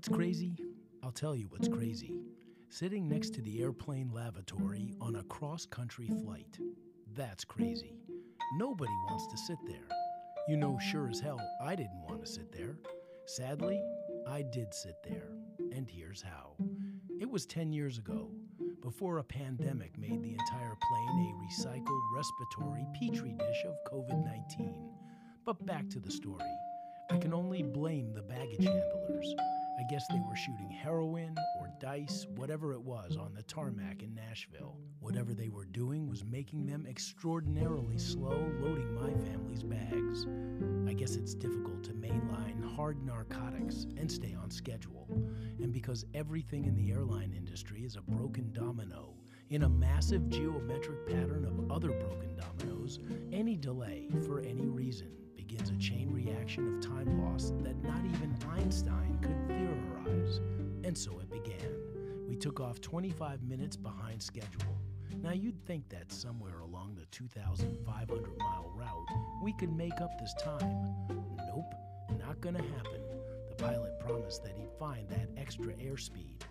what's crazy? I'll tell you what's crazy. Sitting next to the airplane lavatory on a cross country flight. That's crazy. Nobody wants to sit there. You know, sure as hell, I didn't want to sit there. Sadly, I did sit there, and here's how. It was 10 years ago, before a pandemic made the entire plane a recycled respiratory petri dish of COVID 19. But back to the story. I can only blame the baggage handlers. I guess they were shooting heroin or dice, whatever it was, on the tarmac in Nashville. Whatever they were doing was making them extraordinarily slow loading my family's bags. I guess it's difficult to mainline hard narcotics and stay on schedule. And because everything in the airline industry is a broken domino, in a massive geometric pattern of other broken dominoes, any delay for any reason begins a chain reaction of time loss that not even Einstein could theorize. And so it began. We took off 25 minutes behind schedule. Now you'd think that somewhere along the 2,500 mile route we could make up this time. Nope, not gonna happen. The pilot promised that he'd find that extra airspeed.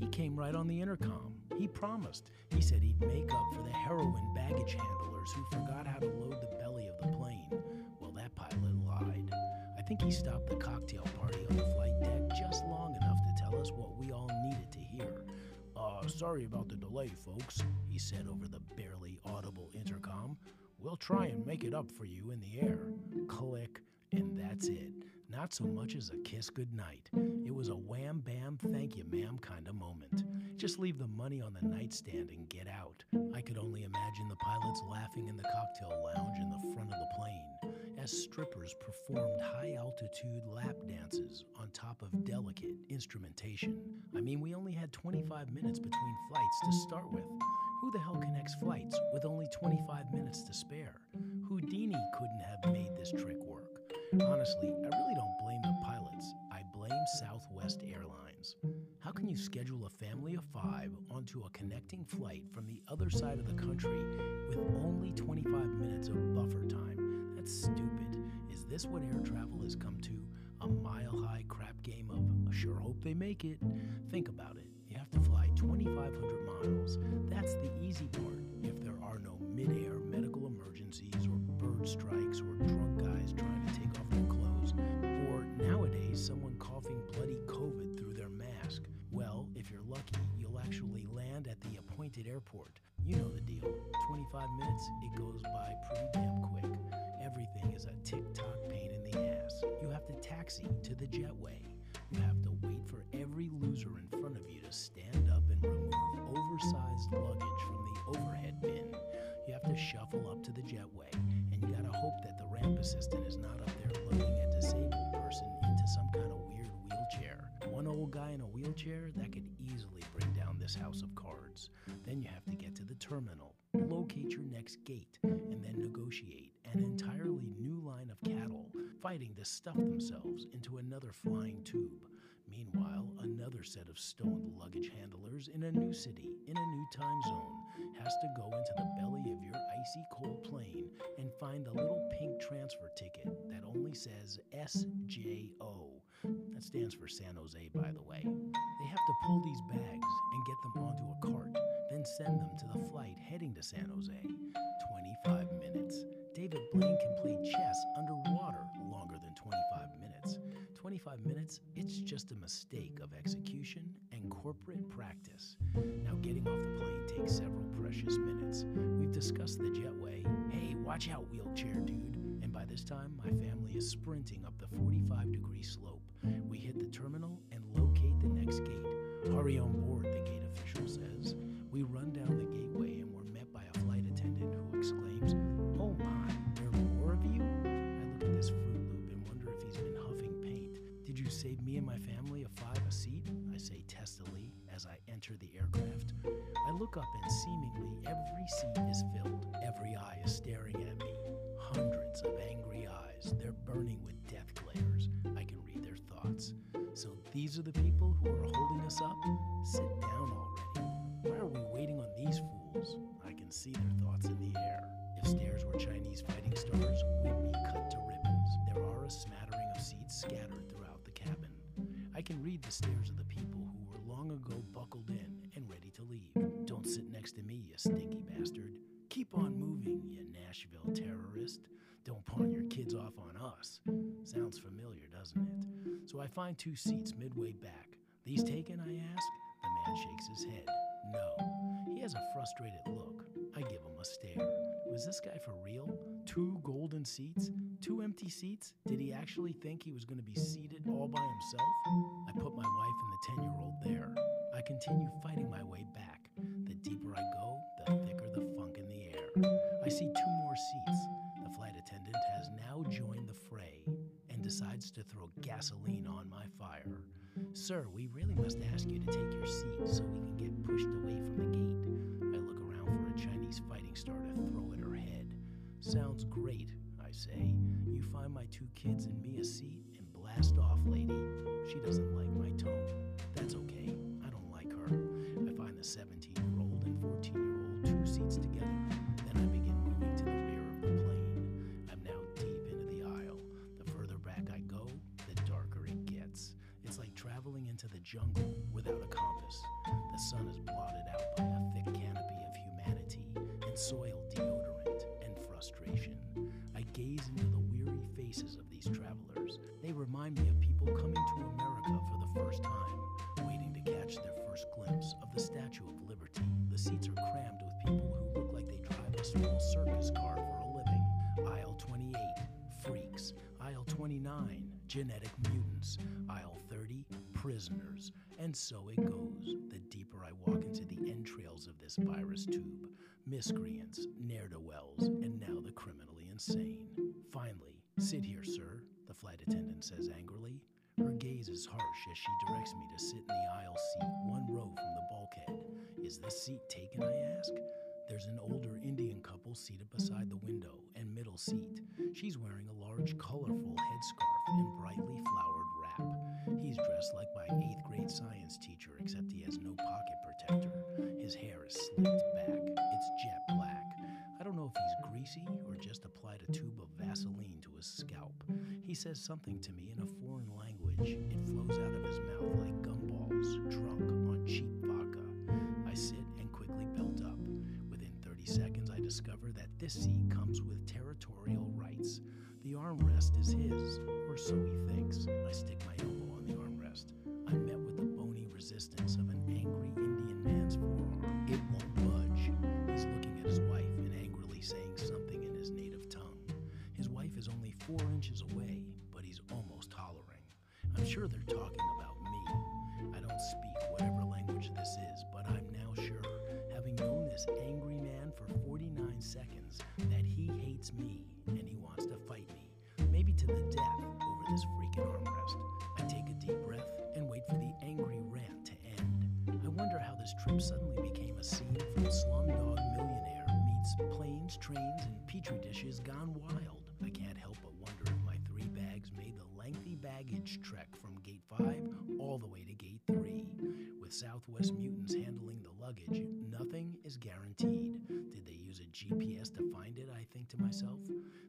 He came right on the intercom. He promised. He said he'd make up for the heroin baggage handlers who forgot how to load the belly of the plane. Think he stopped the cocktail party on the flight deck just long enough to tell us what we all needed to hear. Uh, sorry about the delay, folks, he said over the barely audible intercom. We'll try and make it up for you in the air. Click, and that's it. Not so much as a kiss goodnight. It was a wham bam thank you ma'am kind of moment. Just leave the money on the nightstand and get out. I could only imagine the pilots laughing in the cocktail lounge in the front of the plane as strippers performed high altitude lap dances on top of delicate instrumentation. I mean, we only had 25 minutes between flights to start with. Who the hell connects flights with only 25 minutes to spare? Houdini couldn't have made this trick work. Honestly, I really don't blame the pilots. I blame Southwest Airlines. How can you schedule a family of five onto a connecting flight from the other side of the country with only 25 minutes of buffer time? That's stupid. Is this what air travel has come to? A mile high crap game of sure hope they make it? Think about it. You have to fly 2,500 miles. That's the easy part if there are no mid air medical emergencies or bird strikes or drunk guys trying to take off their clothes, or nowadays someone coughing bloody COVID through their mask. Well, if you're lucky, you'll actually land at the appointed airport. You know the deal. 25 minutes, it goes by pretty damn quick. Taxi to the jetway. You have to wait for every loser in front of you to stand up and remove oversized luggage from the overhead bin. You have to shuffle up to the jetway, and you gotta hope that the ramp assistant is not up there loading a disabled person into some kind of weird wheelchair. One old guy in a wheelchair, that could easily bring down this house of cards. Then you have to get to the terminal, locate your next gate, fighting to stuff themselves into another flying tube. Meanwhile, another set of stoned luggage handlers in a new city, in a new time zone, has to go into the belly of your icy cold plane and find the little pink transfer ticket that only says SJO. That stands for San Jose, by the way. They have to pull these bags and get them onto a cart, then send them to the flight heading to San Jose. 25 minutes. David Blaine can play chess underwater minutes, it's just a mistake of execution and corporate practice. Now, getting off the plane takes several precious minutes. We've discussed the jetway. Hey, watch out, wheelchair dude. And by this time, my family is sprinting up the 45 degree slope. We hit the terminal and locate the next gate. Hurry on board, look up and seemingly every seat is filled. Every eye is staring at me. Hundreds of angry eyes. They're burning with death glares. I can read their thoughts. So these are the people who are holding us up? Sit down already. Why are we waiting on these fools? I can see their thoughts in the air. If stares were Chinese fighting stars, we'd be cut to ribbons. There are a smattering of seats scattered throughout the cabin. I can read the stares of the people who were long ago buckled in Nashville terrorist. Don't pawn your kids off on us. Sounds familiar, doesn't it? So I find two seats midway back. These taken, I ask? The man shakes his head. No. He has a frustrated look. I give him a stare. Was this guy for real? Two golden seats? Two empty seats? Did he actually think he was going to be seated all by himself? I put my wife and the 10 year old there. I continue fighting my way back. The deeper I go, the thicker the funk in the air. I see two gasoline on my fire. Sir, we really must ask you to take your seat so we can get pushed away from the gate. I look around for a Chinese fighting star to throw at her head. Sounds great, I say. You find my two kids and me a seat and blast off, lady. She doesn't like my tone. That's okay. I don't like her. I find the 17 year old and 14 year old two seats together. Into the jungle without a compass. The sun is blotted out by a thick canopy of humanity and soil deodorant and frustration. I gaze into the weary faces of these travelers. They remind me of people coming to America for the first time, waiting to catch their first glimpse of the Statue of Liberty. The seats are crammed with people who look like they drive a small circus car for a living. Aisle 28, freaks. Aisle 29, genetic mutants. Aisle 30, prisoners. And so it goes. The deeper I walk into the entrails of this virus tube, miscreants, ne'er do wells, and now the criminally insane. Finally, sit here, sir, the flight attendant says angrily. Her gaze is harsh as she directs me to sit in the aisle seat one row from the bulkhead. Is this seat taken, I ask? There's an older Indian couple seated beside the window and middle seat. She's wearing a large, colorful headscarf and brightly flowered wrap. He's dressed like my eighth grade science teacher, except he has no pocket protector. His hair is slicked back, it's jet black. I don't know if he's greasy or just applied a tube of Vaseline to his scalp. He says something to me in a foreign language. It flows out of his mouth like gumballs, drunk on cheap vodka. I sit and quickly belt up. Within 30 seconds, I discover that this seat comes with territorial rights. The armrest is his, or so he thinks. I stick my elbow on the armrest. I'm met with the bony resistance of an angry Indian man's forearm. It won't budge. He's looking at his wife and angrily saying something in his native tongue. His wife is only four inches away, but he's almost hollering. I'm sure they're talking about me. I don't speak whatever language this is, but I'm now sure, having known this angry man for 49 seconds, that he hates me to the death over this freaking armrest. I take a deep breath and wait for the angry rant to end. I wonder how this trip suddenly became a scene from Slumdog Millionaire meets planes, trains, and petri dishes gone wild. I can't help but wonder if my three bags made the lengthy baggage trek from gate 5 all the way to gate 3. With Southwest mutants handling the luggage, nothing is guaranteed. Did they use a GPS to find it? I think to myself.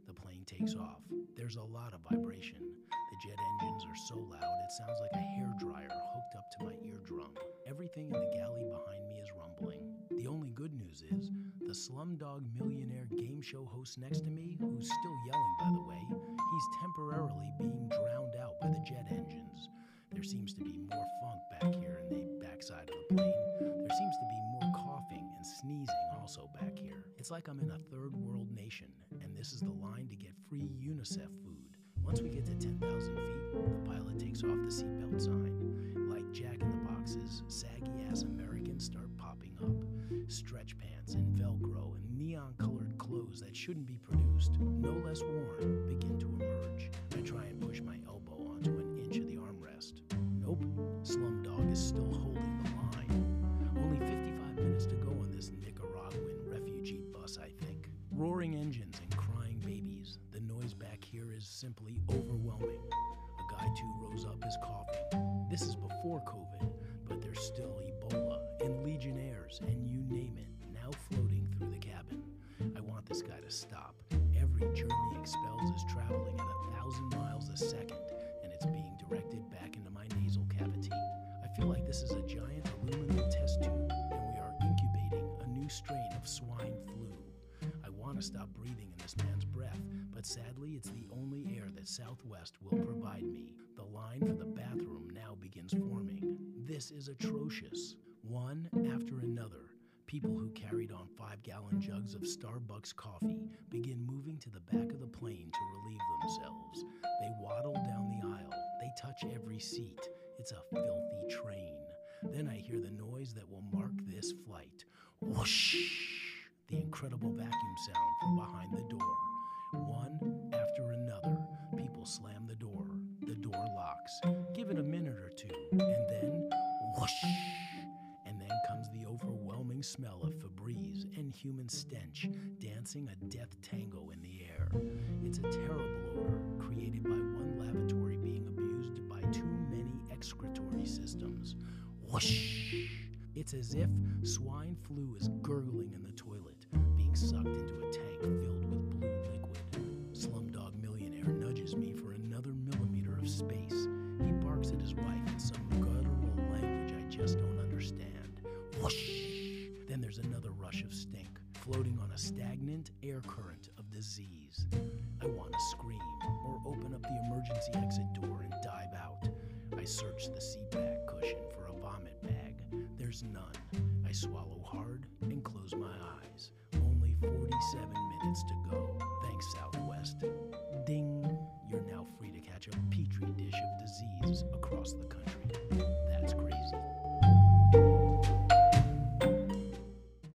The plane takes off. There's a lot of vibration. The jet engines are so loud it sounds like a hairdryer hooked up to my eardrum. Everything in the galley behind me is rumbling. The only good news is the Slumdog Millionaire game show host next to me, who's still yelling, by the way, he's temporarily being drowned out by the jet engines. There seems to be more funk back here in the backside of the plane. There seems to be more coughing and sneezing also back here. It's like I'm in a third world nation, and this is the line to get free UNICEF food. Once we get to 10,000 feet, the pilot takes off the seatbelt sign. Like Jack in the Boxes, saggy ass Americans start popping up. Stretch pants and Velcro and neon colored clothes that shouldn't be produced, no less worn, bus, I think. Roaring engines and crying babies. The noise back here is simply overwhelming. A guy two rows up is coughing. This is before COVID, but there's still Ebola and Legionnaires and you name it now floating through the cabin. I want this guy to stop. Every germ he expels is traveling at a thousand miles a second, and it's being directed back into my nasal cavity. I feel like this is a giant aluminum test tube, and we are incubating a new strain of swine stop breathing in this man's breath, but sadly, it's the only air that Southwest will provide me. The line for the bathroom now begins forming. This is atrocious. One after another, people who carried on five gallon jugs of Starbucks coffee begin moving to the back of the plane to relieve themselves. They waddle down the aisle, they touch every seat. It's a filthy train. Then I hear the noise that will mark this flight. Whoosh! The incredible vacuum sound from behind the door. One after another, people slam the door. The door locks. Give it a minute or two, and then whoosh! And then comes the overwhelming smell of Febreze and human stench dancing a death tango in the air. It's a terrible odor created by one lavatory being abused by too many excretory systems. Whoosh! It's as if swine flu is gurgling in I search the seat back cushion for a vomit bag. There's none. I swallow